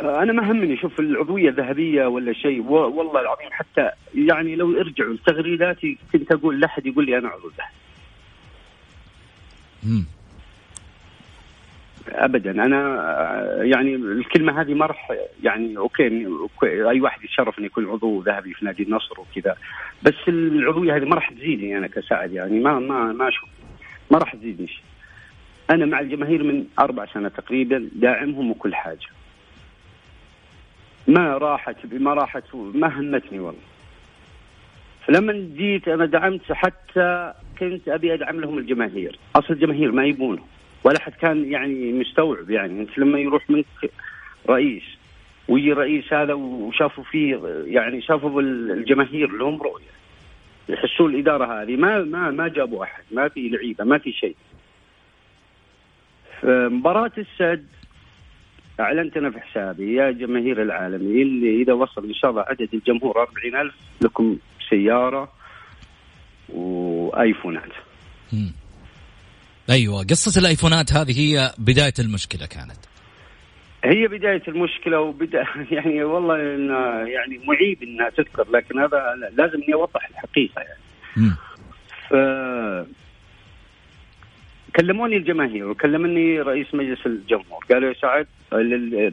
أنا ما همني شوف العضوية ذهبية ولا شيء والله العظيم حتى يعني لو ارجعوا لتغريداتي كنت أقول لا أحد يقول لي أنا عضو ذهبي. ابدا. أنا آه، يعني الكلمة هذه ما راح يعني okay, okay أي واحد يتشرف إنه يكون عضو ذهبي في نادي النصر وكذا بس العضوية هذه ما راح تزيدني أنا كسعد يعني ما ما ما أشوف ما راح تزيدني شيء. أنا مع الجماهير من أربع سنوات تقريبا داعمهم وكل حاجة. ما راحت ما راحت ما همتني والله. فلما جيت أنا دعمت حتى كنت أبي أدعم لهم الجماهير. أصل الجماهير ما يبونه. ولا حد كان يعني مستوعب يعني. أنت لما يروح منك رئيس ويجي رئيس هذا وشافوا فيه يعني شافوا الجماهير لهم رؤية. يحسون الإدارة هذه ما ما ما جابوا أحد. ما في لعيبة ما في شيء. فمباراة السد أعلنت أنا في حسابي يا جماهير العالم اللي إذا وصل إن شاء الله عدد الجمهور 40000 لكم سيارة وآيفونات. مم. أيوه قصة الآيفونات هذه هي بداية المشكلة كانت. هي بداية المشكلة وبدا يعني والله إن يعني معيب إنها تذكر لكن هذا لازم إني أوضح الحقيقة يعني. ف كلموني الجماهير وكلمني رئيس مجلس الجمهور. قالوا يا سعد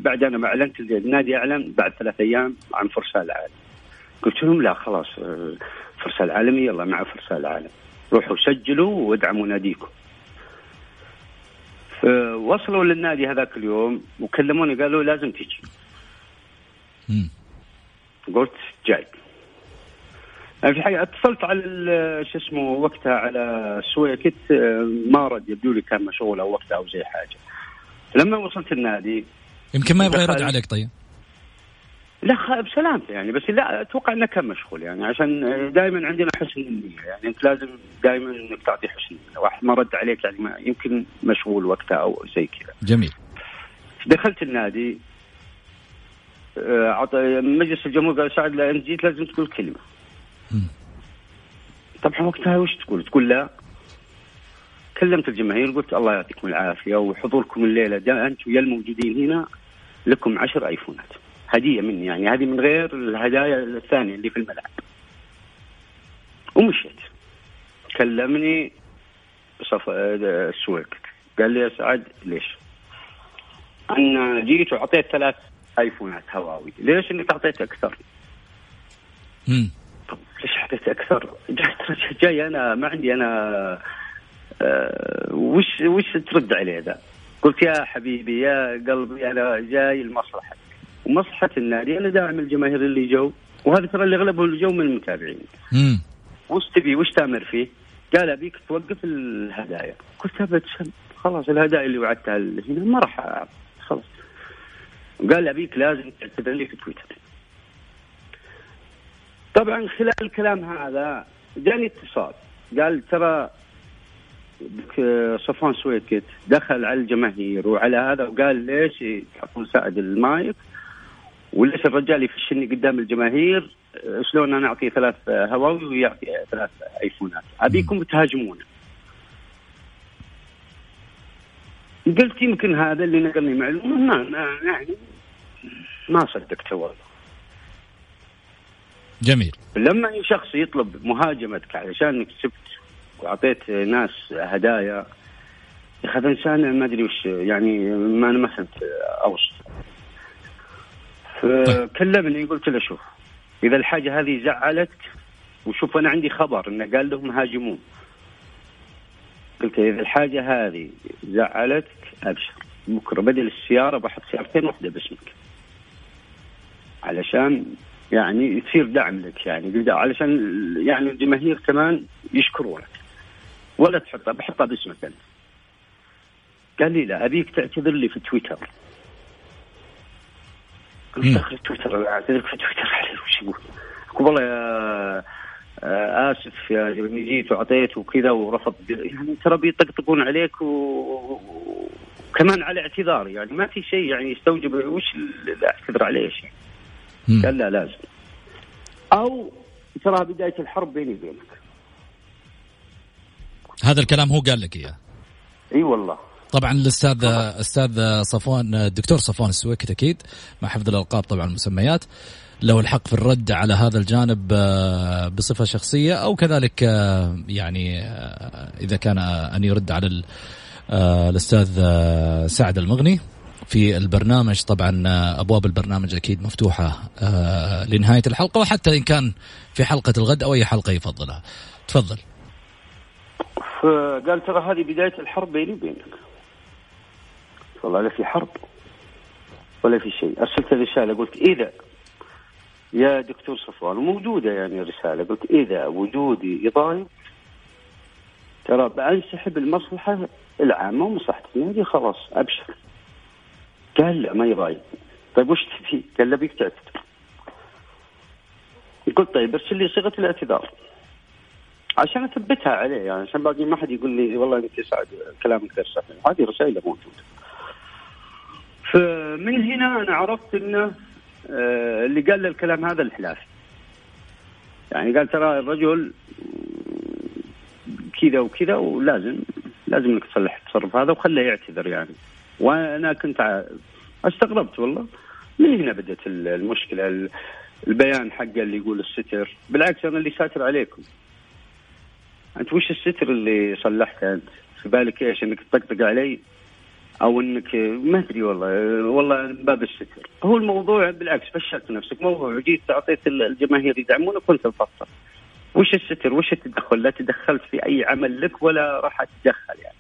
بعد أنا ما أعلنت النادي أعلن بعد ثلاث أيام عن فرسان العالم. قلت لهم لا خلاص فرسان العالمي يلا مع فرسان العالم. روحوا سجلوا وادعموا ناديكم. وصلوا للنادي هذاك اليوم وكلموني قالوا لازم تجي. قلت جاي. في الحقيقة اتصلت على شو اسمه وقتها على سويكت ما رد يبدو لي كان مشغول أو وقتها أو زي حاجة. لما وصلت النادي يمكن ما يبغى يرد عليك طيب. لا بسلامته يعني بس لا أتوقع إنه كان مشغول يعني عشان دائما عندنا حسن النية يعني أنت لازم دائما إنك تعطي حسن النية. واحد ما رد عليك يعني ما يمكن مشغول وقتها أو زي كذا. جميل. دخلت النادي آه، مجلس الجمهور قال سعد لا انت جيت لازم تقول كلمة. طبعا وقتها وش تقول؟ تقول لا. كلمت الجماهير قلت الله يعطيكم العافية وحضوركم الليلة. أنتم يا الموجودين هنا لكم عشر آيفونات. هدية مني يعني. هذه من غير الهدايا الثانية اللي في الملعب. ومشيت. كلمني صف السويق. قال لي يا سعد ليش؟ أنا جيت وعطيت ثلاث آيفونات هواوي. ليش انك اعطيت أكثر؟ ليش اعطيت أكثر؟ جاي أنا ما عندي أنا أه وش وش ترد عليه ذا؟ قلت يا حبيبي يا قلبي أنا جاي لمصلحتك ومصلحة النادي أنا داعم الجماهير اللي جو وهذا ترى اللي أغلبهم اللي جو من المتابعين. امم وش تبي وش تأمر فيه؟ قال أبيك توقف الهدايا قلت أبد خلاص الهدايا اللي وعدتها هنا ما راح خلاص قال أبيك لازم تعتذر لي في تويتر طبعا خلال الكلام هذا جاني اتصال. قال ترى صفوان سويكت دخل على الجماهير وعلى هذا وقال ليش يحطون سعد المايك؟ وليش الرجال يفشني قدام الجماهير؟ شلون أنا أعطيه ثلاث هواوي ويعطي ثلاث آيفونات؟ أبيكم تهاجمونه قلت يمكن هذا اللي نقلني معلومة ما يعني ما صدقته والله. جميل. لما شخص يطلب مهاجمتك علشان انك كسبت وأعطيت ناس هدايا يا أخي إنسان ما أدري وش يعني ما أنا ما فهمت أوصف. فكلمني قلت له شوف إذا الحاجة هذه زعلتك وشوف أنا عندي خبر إنه قال لهم هاجمون. قلت إذا الحاجة هذه زعلتك أبشر. بكرة بدل السيارة بحط سيارتين واحدة باسمك. علشان يعني يصير دعم لك يعني علشان يعني الجماهير كمان يشكرونك. ولا تحطها بحطها باسمك أنت. قال لي لا أبيك تعتذر لي في تويتر. قلت دخل تويتر أعتذر في تويتر عليه وش يقول؟ والله يا آه، آسف يا جيت وعطيت وكذا ورفض يعني ترى بيطقطقون عليك وكمان على اعتذار يعني. ما في شيء يعني يستوجب وش اعتذر عليه شيء قال لا لازم. أو ترى بداية الحرب بيني وبينك. هذا الكلام هو قال لك إياه؟ إي والله. طبعا الأستاذ أستاذ صفوان الدكتور صفوان السويكت أكيد مع حفظ الالقاب طبعا المسميات له الحق في الرد على هذا الجانب آه، بصفة شخصية أو كذلك آه، يعني آه، إذا كان أن يرد على الأستاذ سعد المغني. في البرنامج. طبعا أبواب البرنامج أكيد مفتوحة لنهاية الحلقة وحتى إن كان في حلقة الغد أو أي حلقة يفضلها. تفضل. فقال ترى هذه بداية الحرب بيني وبينك. والله لا في حرب ولا في شيء. أرسلت رساله قلت إذا يا دكتور صفوان موجودة يعني رساله قلت إذا وجودي يضايق ترى بأنسحب المصلحة العامة ومصلحة النادي خلاص أبشر. قال لا ما يضايق طيب وش تبي؟ قال له بيك تعتذر قلت طيب ارسل لي صيغة الاعتذار. عشان أثبتها عليه يعني عشان باقي ما حد يقول لي والله أنت سعد كلامك غير صحيح. هذه رسائل موجودة. فمن هنا أنا عرفت إنه آه، اللي قال الكلام هذا الحلافي يعني قال ترى الرجل كذا وكذا ولازم لازم إنك تصلح التصرف هذا وخله يعتذر يعني. وأنا كنت استغربت والله. من هنا بدأت المشكلة؟ البيان حقه اللي يقول الستر. بالعكس أنا اللي ساتر عليكم. أنت وش الستر اللي صلحته أنت؟ في بالك إيش؟ إنك تطقطق علي؟ أو انك ما أدري والله. والله باب الستر. هو الموضوع بالعكس فشلت نفسك. موضوع جيت اعطيت الجماهير يدعمونك وانت مفصل. وش الستر؟ وش التدخل؟ لا تدخلت في أي عمل لك ولا راح أتدخل يعني.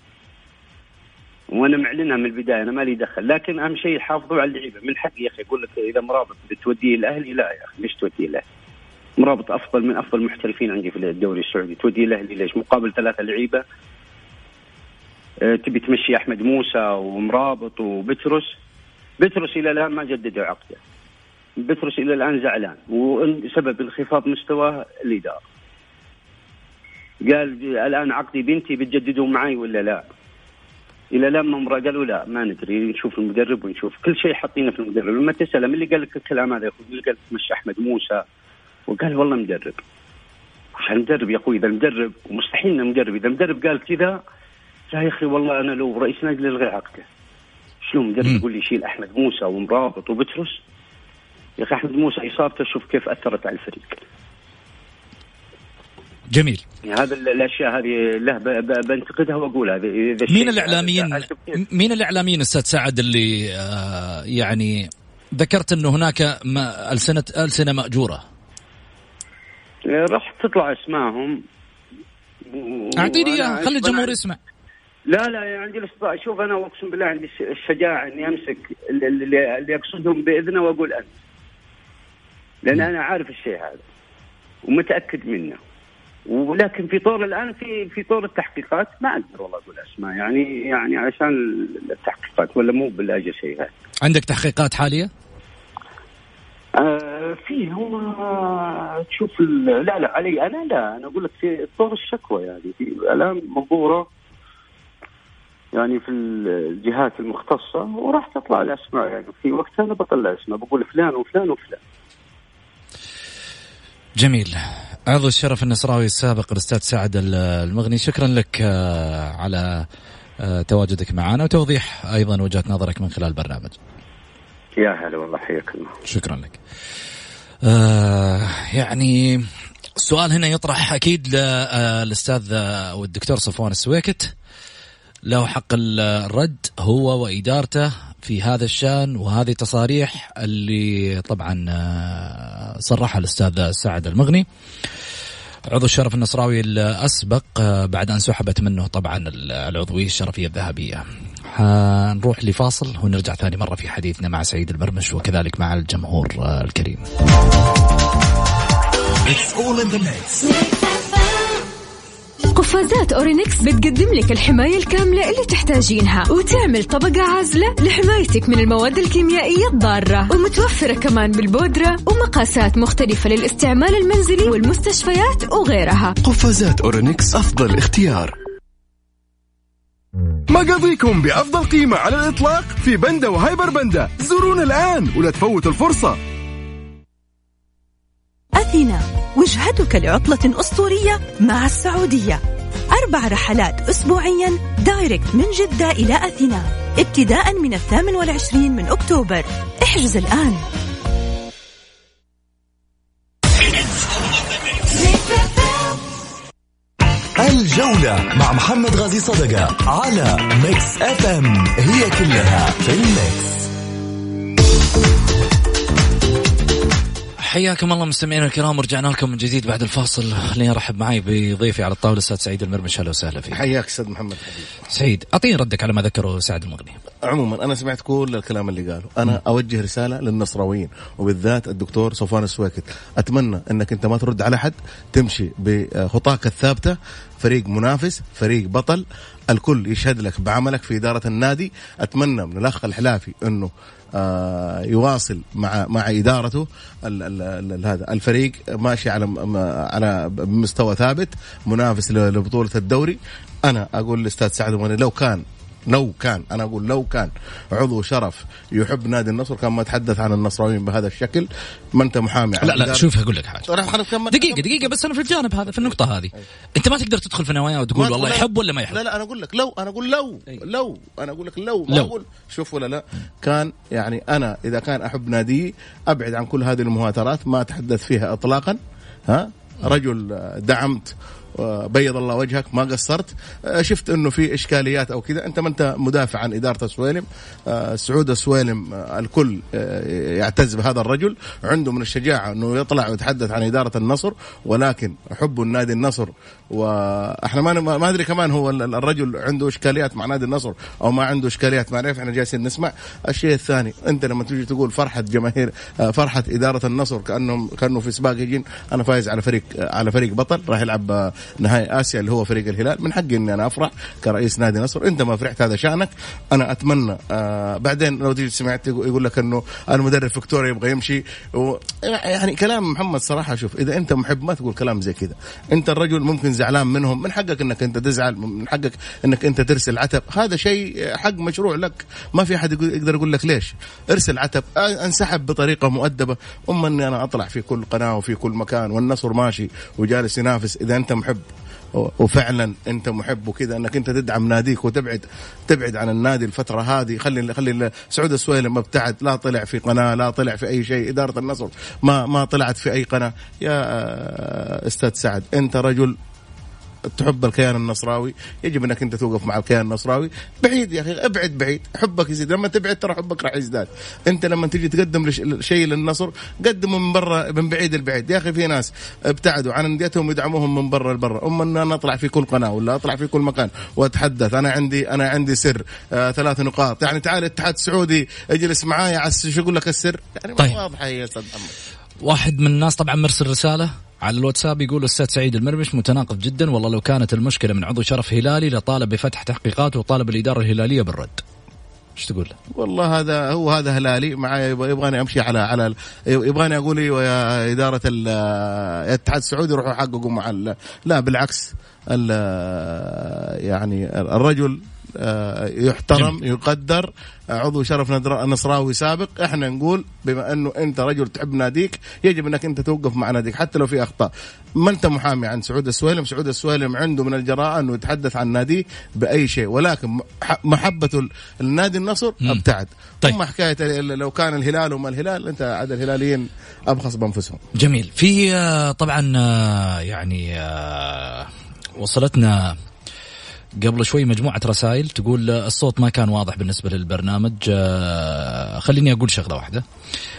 وأنا معلنها من البداية أنا مالي دخل. لكن أهم شيء حافظوا على اللعيبة. من حقي يا أخي أقول لك إذا مرابط بتوديه الأهلي؟ لا يا أخي ليش توديه الأهلي؟ مرابط أفضل من أفضل المحترفين عندي في الدوري السعودي. توديه الأهلي ليش؟ مقابل ثلاثة لعيبة. آه، تبي تمشي أحمد موسى ومرابط وبترس بترس إلى الآن ما جددوا عقده. بترس إلى الآن زعلان. وسبب انخفاض مستواه الإدارة. قال الآن عقدي بنتي بتجددوا معي ولا لا؟ إلى الآن ما قالوا لا ما ندري نشوف المدرب ونشوف. كل شيء حاطينه في المدرب. لما تسأله من اللي قال لك الكلام هذا يا أخوي؟ اللي قال تمشي أحمد موسى؟ وقال والله مدرب. عشان مدرب يا أخوي إذا المدرب ومستحيل انه مدرب إذا المدرب قال كذا يا أخي والله أنا لو رئيس نادي ألغي عقده. شلون مدرب يقول لي؟ يشيل أحمد موسى ومرابط وبترس؟ يا أخي أحمد موسى إصابته شوف كيف أثرت على الفريق. جميل. يعني هذا الأشياء هذه له بنتقدها واقول هذا إذا مين الاعلاميين مين الإعلاميين أستاذ سعد اللي آه يعني ذكرت إنه هناك السنة ألسنة مأجورة؟ راح تطلع اسمائهم أعطيني إياها خلي الجمهور يسمع. لا لا عندي الاستطاعه شوف أنا أقسم بالله عندي الشجاعة إني أمسك اللي, اللي أقصدهم بإذنه وأقول انت لأن أنا عارف الشيء هذا ومتأكد منه. ولكن في طور الآن في في طور التحقيقات ما أقدر والله أقول أسماء. يعني يعني عشان التحقيقات ولا مو باللاجئ شيء هذا. عندك تحقيقات حالية؟ آه في هم تشوف لا لا علي أنا لا أنا أقول لك في طور الشكوى يعني. في الآن منظوره يعني في الجهات المختصة وراح تطلع الأسماء. يعني في وقتها أنا بطلع أسماء بقول فلان وفلان وفلان. جميل عضو الشرف النصراوي السابق الأستاذ سعد المغني شكرا لك آه، على آه، تواجدك معنا وتوضيح أيضا وجهة نظرك من خلال البرنامج. يا هلا والله حياك الله. شكرا لك. آه يعني السؤال هنا يطرح أكيد للاستاذ آه، والدكتور صفوان السويكت له حق الرد هو وإدارته في هذا الشأن وهذه تصاريح اللي طبعا آه، صرحها الأستاذ سعد المغني عضو الشرف النصراوي الأسبق آه، بعد أن سحبت منه طبعا العضويه الشرفية الذهبية. حنروح لفاصل ونرجع ثاني مرة في حديثنا مع سعيد المرمش وكذلك مع الجمهور آه، الكريم. It's all in the mix. قفازات أورينكس بتقدم لك الحماية الكاملة اللي تحتاجينها وتعمل طبقة عازلة لحمايتك من المواد الكيميائية الضارة ومتوفرة كمان بالبودرة ومقاسات مختلفة للاستعمال المنزلي والمستشفيات وغيرها. قفازات أورينكس أفضل اختيار. مقاضيكم بأفضل قيمة على الإطلاق في بندا وهايبر بندا زورونا الآن ولا تفوتوا الفرصة. أثينا وجهتك لعطلة أسطورية مع السعودية. أربع رحلات أسبوعيا direct من جدة إلى أثينا ابتداء من الثامن والعشرين من أكتوبر. احجز الآن. الجولة مع محمد غازي صدقة على Mix FM هي كلها في ال Mix حياكم الله مستمعينا الكرام ورجعنا لكم من جديد بعد الفاصل. خليني أرحب معي بضيفي على الطاولة أستاذ سعيد المرمش. أهلا وسهلا فيك. حياك أستاذ محمد حبيبي سعيد أعطيني ردك على ما ذكره سعد المغني. عموما أنا سمعت كل الكلام اللي قاله. أنا م. أوجه رسالة للنصراويين وبالذات الدكتور صفوان السويكت. أتمنى إنك أنت ما ترد على حد تمشي بخطاك الثابتة. فريق منافس فريق بطل. الكل يشهد لك بعملك في إدارة النادي. أتمنى من الأخ الحلافي أنه يواصل مع مع إدارته هذا الفريق ماشي على على مستوى ثابت منافس لبطولة الدوري. أنا أقول للاستاذ سعد لو كان لو كان أنا أقول لو كان عضو شرف يحب نادي النصر كان ما تحدث عن النصراويين بهذا الشكل ما أنت محامي لا لا شوف أقول لك حاجة. دقيقة دقيقة بس أنا في الجانب هذا في النقطة هذه. أنت ما تقدر تدخل في نوايا وتقول والله يحب ولا ما يحب. لا لا أنا أقول لك لو أنا أقول لو لو أنا أقول لك لو ما أقول شوف ولا لا. كان يعني أنا إذا كان أحب نادي أبعد عن كل هذه المهاترات ما أتحدث فيها اطلاقا. ها؟ رجل دعمت بيض الله وجهك ما قصرت. آه، شفت إنه في إشكاليات أو كذا أنت ما أنت مدافع عن إدارة السويلم. آه، سعود السويلم آه، الكل يعتز بهذا الرجل. عنده من الشجاعة إنه يطلع ويتحدث عن إدارة النصر ولكن حب النادي النصر وإحنا ما ما أدري كمان هو الرجل عنده إشكاليات مع نادي النصر أو ما عنده إشكاليات مع إحنا جالسين نسمع. الشيء الثاني أنت لما تيجي تقول فرحة جماهير فرحة إدارة النصر كانهم كانوا في سباق يجين أنا فايز على فريق على فريق بطل راح يلعب نهائي آسيا اللي هو فريق الهلال من حقي إني أنا أفرح كرئيس نادي نصر. أنت ما فرحت هذا شأنك. أنا أتمنى آه بعدين لو تيجي سمعت يقول لك إنه المدرب فيكتوريا يبغى يمشي. و يعني كلام محمد صراحة شوف إذا أنت محب ما تقول كلام زي كذا. أنت الرجل ممكن زعلان منهم من حقك إنك أنت تزعل من حقك إنك أنت ترسل عتب. هذا شيء حق مشروع لك. ما في أحد يقدر يقول لك ليش؟ ارسل عتب. انسحب بطريقة مؤدبة. اما اني أنا أطلع في كل قناة وفي كل مكان والنصر ماشي وجالس ينافس إذا أنت محب. وفعلا أنت محب وكذا إنك أنت تدعم ناديك وتبعد تبعد عن النادي الفترة هذه. خلي خلي سعود السويلم ابتعد. لا طلع في قناة لا طلع في أي شيء. إدارة النصر ما ما طلعت في أي قناة. يا أستاذ سعد أنت رجل تحب الكيان النصراوي يجب أنك أنت توقف مع الكيان النصراوي. بعيد يا أخي أبعد بعيد. حبك يزيد. لما تبعد ترى حبك راح يزداد. أنت لما تيجي تقدم شيء للنصر قدمه من برا من بعيد البعيد. يا أخي في ناس ابتعدوا عن أنديتهم يدعموهم من برا لبرا اما أن أنا أطلع في كل قناة ولا أطلع في كل مكان وأتحدث. أنا عندي أنا عندي سر آه ثلاث نقاط. يعني تعال الاتحاد السعودي اجلس معايا على شو أقول لك السر؟ يعني طيب. واضحة هي أستاذ محمد. واحد من الناس طبعا مرسل رسالة على الواتساب يقول الاستاذ سعيد المرمش متناقض جدا والله لو كانت المشكلة من عضو شرف هلالي لطالب بفتح تحقيقات وطالب الإدارة الهلالية بالرد. إيش تقول؟ والله هذا هو هذا هلالي معي يبغاني أمشي على على يبغاني أقول يا إدارة الاتحاد السعودي روحوا حققوا مع لا بالعكس يعني الرجل يحترم جميل. يقدر. عضو شرف نصراوي سابق. إحنا نقول بما أنه أنت رجل تحب ناديك يجب أنك أنت توقف مع ناديك حتى لو في أخطاء. ما أنت محامي عن سعود السويلم؟ سعود السويلم عنده من الجراءه انه يتحدث عن ناديه بأي شيء. ولكن محبته النادي النصر أبتعد. طيب. أما حكاية لو كان الهلال وما الهلال أنت عاد الهلاليين أبخص بأنفسهم. جميل. في آه، طبعا آه، يعني وصلتنا قبل شوي مجموعة رسائل تقول الصوت ما كان واضح بالنسبة للبرنامج. آه، خليني أقول شغلة واحدة.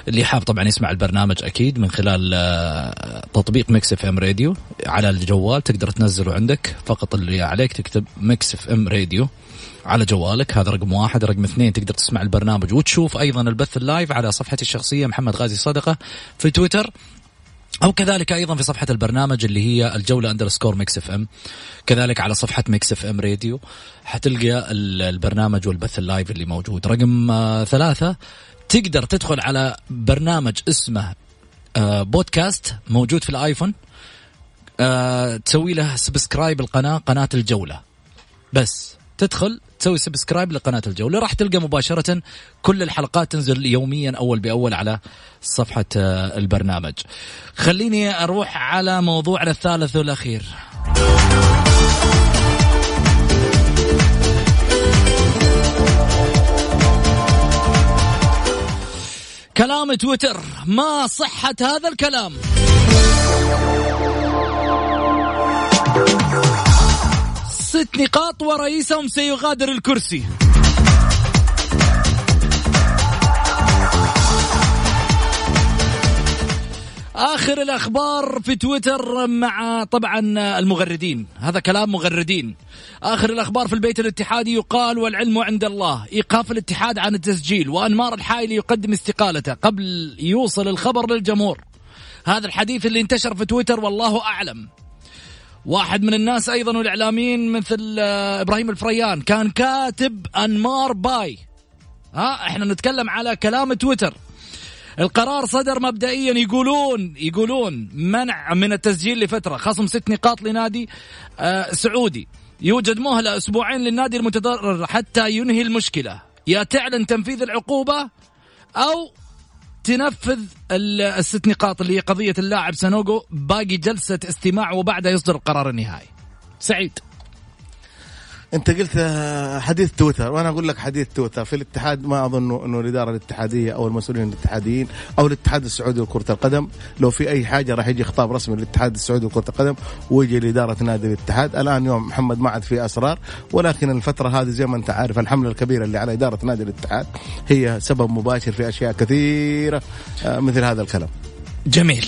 اللي حاب طبعا يسمع البرنامج أكيد من خلال آه، تطبيق Mix FM Radio على الجوال. تقدر تنزله عندك. فقط اللي عليك تكتب Mix FM Radio على جوالك. هذا رقم واحد. رقم اثنين تقدر تسمع البرنامج وتشوف أيضا البث ال live على صفحتي الشخصية محمد غازي صدقة في تويتر. أو كذلك أيضا في صفحة البرنامج اللي هي الجولة underscore Mix FM كذلك على صفحة Mix FM Radio حتلقى البرنامج والبث ال live اللي موجود. رقم آه ثلاثة. تقدر تدخل على برنامج اسمه آه بودكاست موجود في الآيفون. آه تسوي له subscribe القناة قناة الجولة. بس تدخل تسوي subscribe لقناة الجوله راح تلقى مباشرة كل الحلقات تنزل يوميا أول بأول على صفحة آه، البرنامج. خليني أروح على موضوعنا الثالث والأخير. كلام تويتر ما صحة هذا الكلام ست نقاط ورئيسهم سيغادر الكرسي. آخر الأخبار في تويتر مع طبعا المغردين. هذا كلام مغردين. آخر الأخبار في البيت الاتحادي يقال والعلم عند الله. إيقاف الاتحاد عن التسجيل وأنمار الحايلي يقدم استقالته قبل يوصل الخبر للجمهور. هذا الحديث اللي انتشر في تويتر والله أعلم. واحد من الناس أيضا والاعلاميين مثل آه، إبراهيم الفريان كان كاتب أنمار باي. ها إحنا نتكلم على كلام تويتر. القرار صدر مبدئيا يقولون يقولون منع من التسجيل لفترة خصم ست نقاط لنادي آه سعودي. يوجد مهلة أسبوعين للنادي المتضرر حتى ينهي المشكلة. يا تعلن تنفيذ العقوبة أو تنفذ الست نقاط اللي هي قضية اللاعب سانوغو باقي جلسة استماع وبعدها يصدر القرار النهائي. سعيد. انت قلت حديث تويتر وأنا أقول لك حديث تويتر. في الاتحاد ما اظن انه الاداره الاتحاديه أو المسؤولين الاتحاديين أو الاتحاد السعودي لكره القدم لو في اي حاجة راح يجي خطاب رسمي للاتحاد السعودي لكره القدم ويجي لاداره نادي الاتحاد. الان يوم محمد ما عاد في اسرار ولكن الفترة هذه زي ما انت عارف الحمله الكبيره اللي على اداره نادي الاتحاد هي سبب مباشر في اشياء كثيره آه، مثل هذا الكلام. جميل.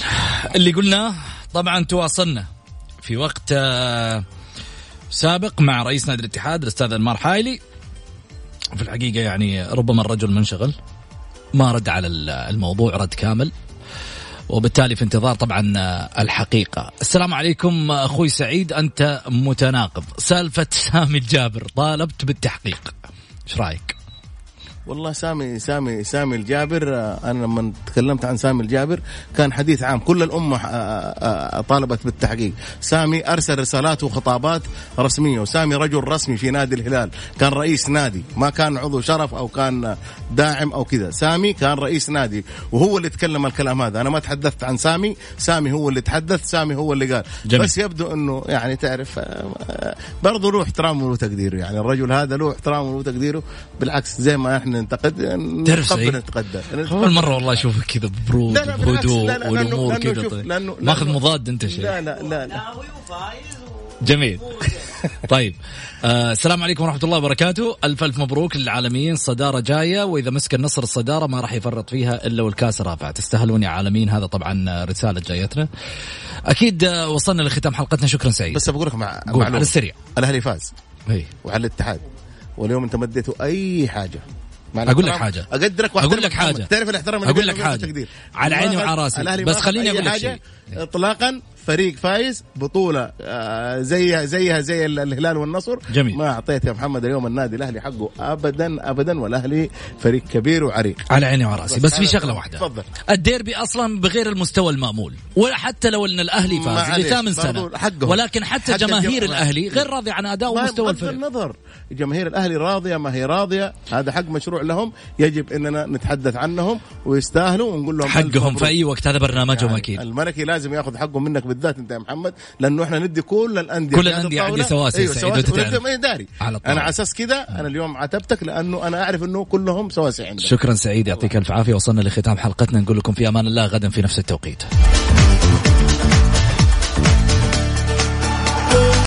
اللي قلناه طبعا تواصلنا في وقت آه، سابق مع رئيس نادي الاتحاد الأستاذ أنمار حايلي. في الحقيقة يعني ربما الرجل منشغل ما رد على الموضوع رد كامل. وبالتالي في انتظار طبعا الحقيقة. السلام عليكم أخوي سعيد. أنت متناقض. سالفة سامي الجابر طالبت بالتحقيق. إيش رأيك؟ والله سامي سامي سامي الجابر آه، أنا لما تكلمت عن سامي الجابر كان حديث عام. كل الأمة آه، آه، طالبت بالتحقيق. سامي أرسل رسالات وخطابات رسمية وسامي رجل رسمي في نادي الهلال. كان رئيس نادي ما كان عضو شرف أو كان داعم أو كذا. سامي كان رئيس نادي وهو اللي تكلم الكلام هذا. أنا ما تحدثت عن سامي سامي هو اللي تحدث سامي هو اللي قال. جميل. بس يبدو إنه يعني تعرف برضه له احترامه وتقديره يعني الرجل هذا له احترامه وتقديره بالعكس زي ما إحنا ننتقد تعرف نتقدر أول مرة والله أشوفك كذا ببرود بهدوء والأمور كذا. ماخذ مضاد أنت شيء لا لا لا, لا. جميل. طيب آه السلام عليكم ورحمة الله وبركاته. ألف ألف مبروك للعالميين الصداره جاية وإذا مسك النصر الصدارة ما راح يفرط فيها إلا والكاس رافع تستاهلون يا عالمين. هذا طبعا رسالة جايتنا. أكيد آه، وصلنا لختام حلقتنا. شكرا سعيد. بس بقول لك مع على السريع. الأهلي فاز. اي وعلى الاتحاد. واليوم أنت مديته أي حاجة. أقول لك حاجة. أقدرك أقول لك حاجة. تعرف الاحترام أقول لك حاجة. على عيني وعلى راسي. بس خليني أقول لك شيء. اطلاقا فريق فايز بطولة آه، زيها زيها زي الهلال والنصر. جميل. ما أعطيت يا محمد اليوم النادي الأهلي حقه ابدا ابدا والأهلي فريق كبير وعريق. على عيني وعلى بس في شغلة واحدة. تفضل. الديربي أصلا بغير المستوى المأمول. وحتى لو أن الأهلي فاز لثامن سنة. حقهم. ولكن حتى حق جماهير الأهلي غير راضيه عن أداء ومستوى الفريق. النظر. جماهير الأهلي راضية ما هي راضية هذا حق مشروع لهم. يجب إننا نتحدث عنهم ويستاهلوا ونقول لهم حقهم في أي وقت هذا برنامجهم يعني أكيد. الملكي لازم ياخذ حقه منك بالذات انت يا محمد لأنه إحنا ندي كل الأندية. كل الأندية عندي سواسي أيوة سواسي. داري. على أنا على أساس كذا أنا اليوم عاتبتك لأنه أنا أعرف إنه كلهم سواسي عندك. شكرا سعيد يعطيك ألف عافية وصلنا لختام حلقتنا نقول لكم في أمان الله غدا في نفس التوقيت.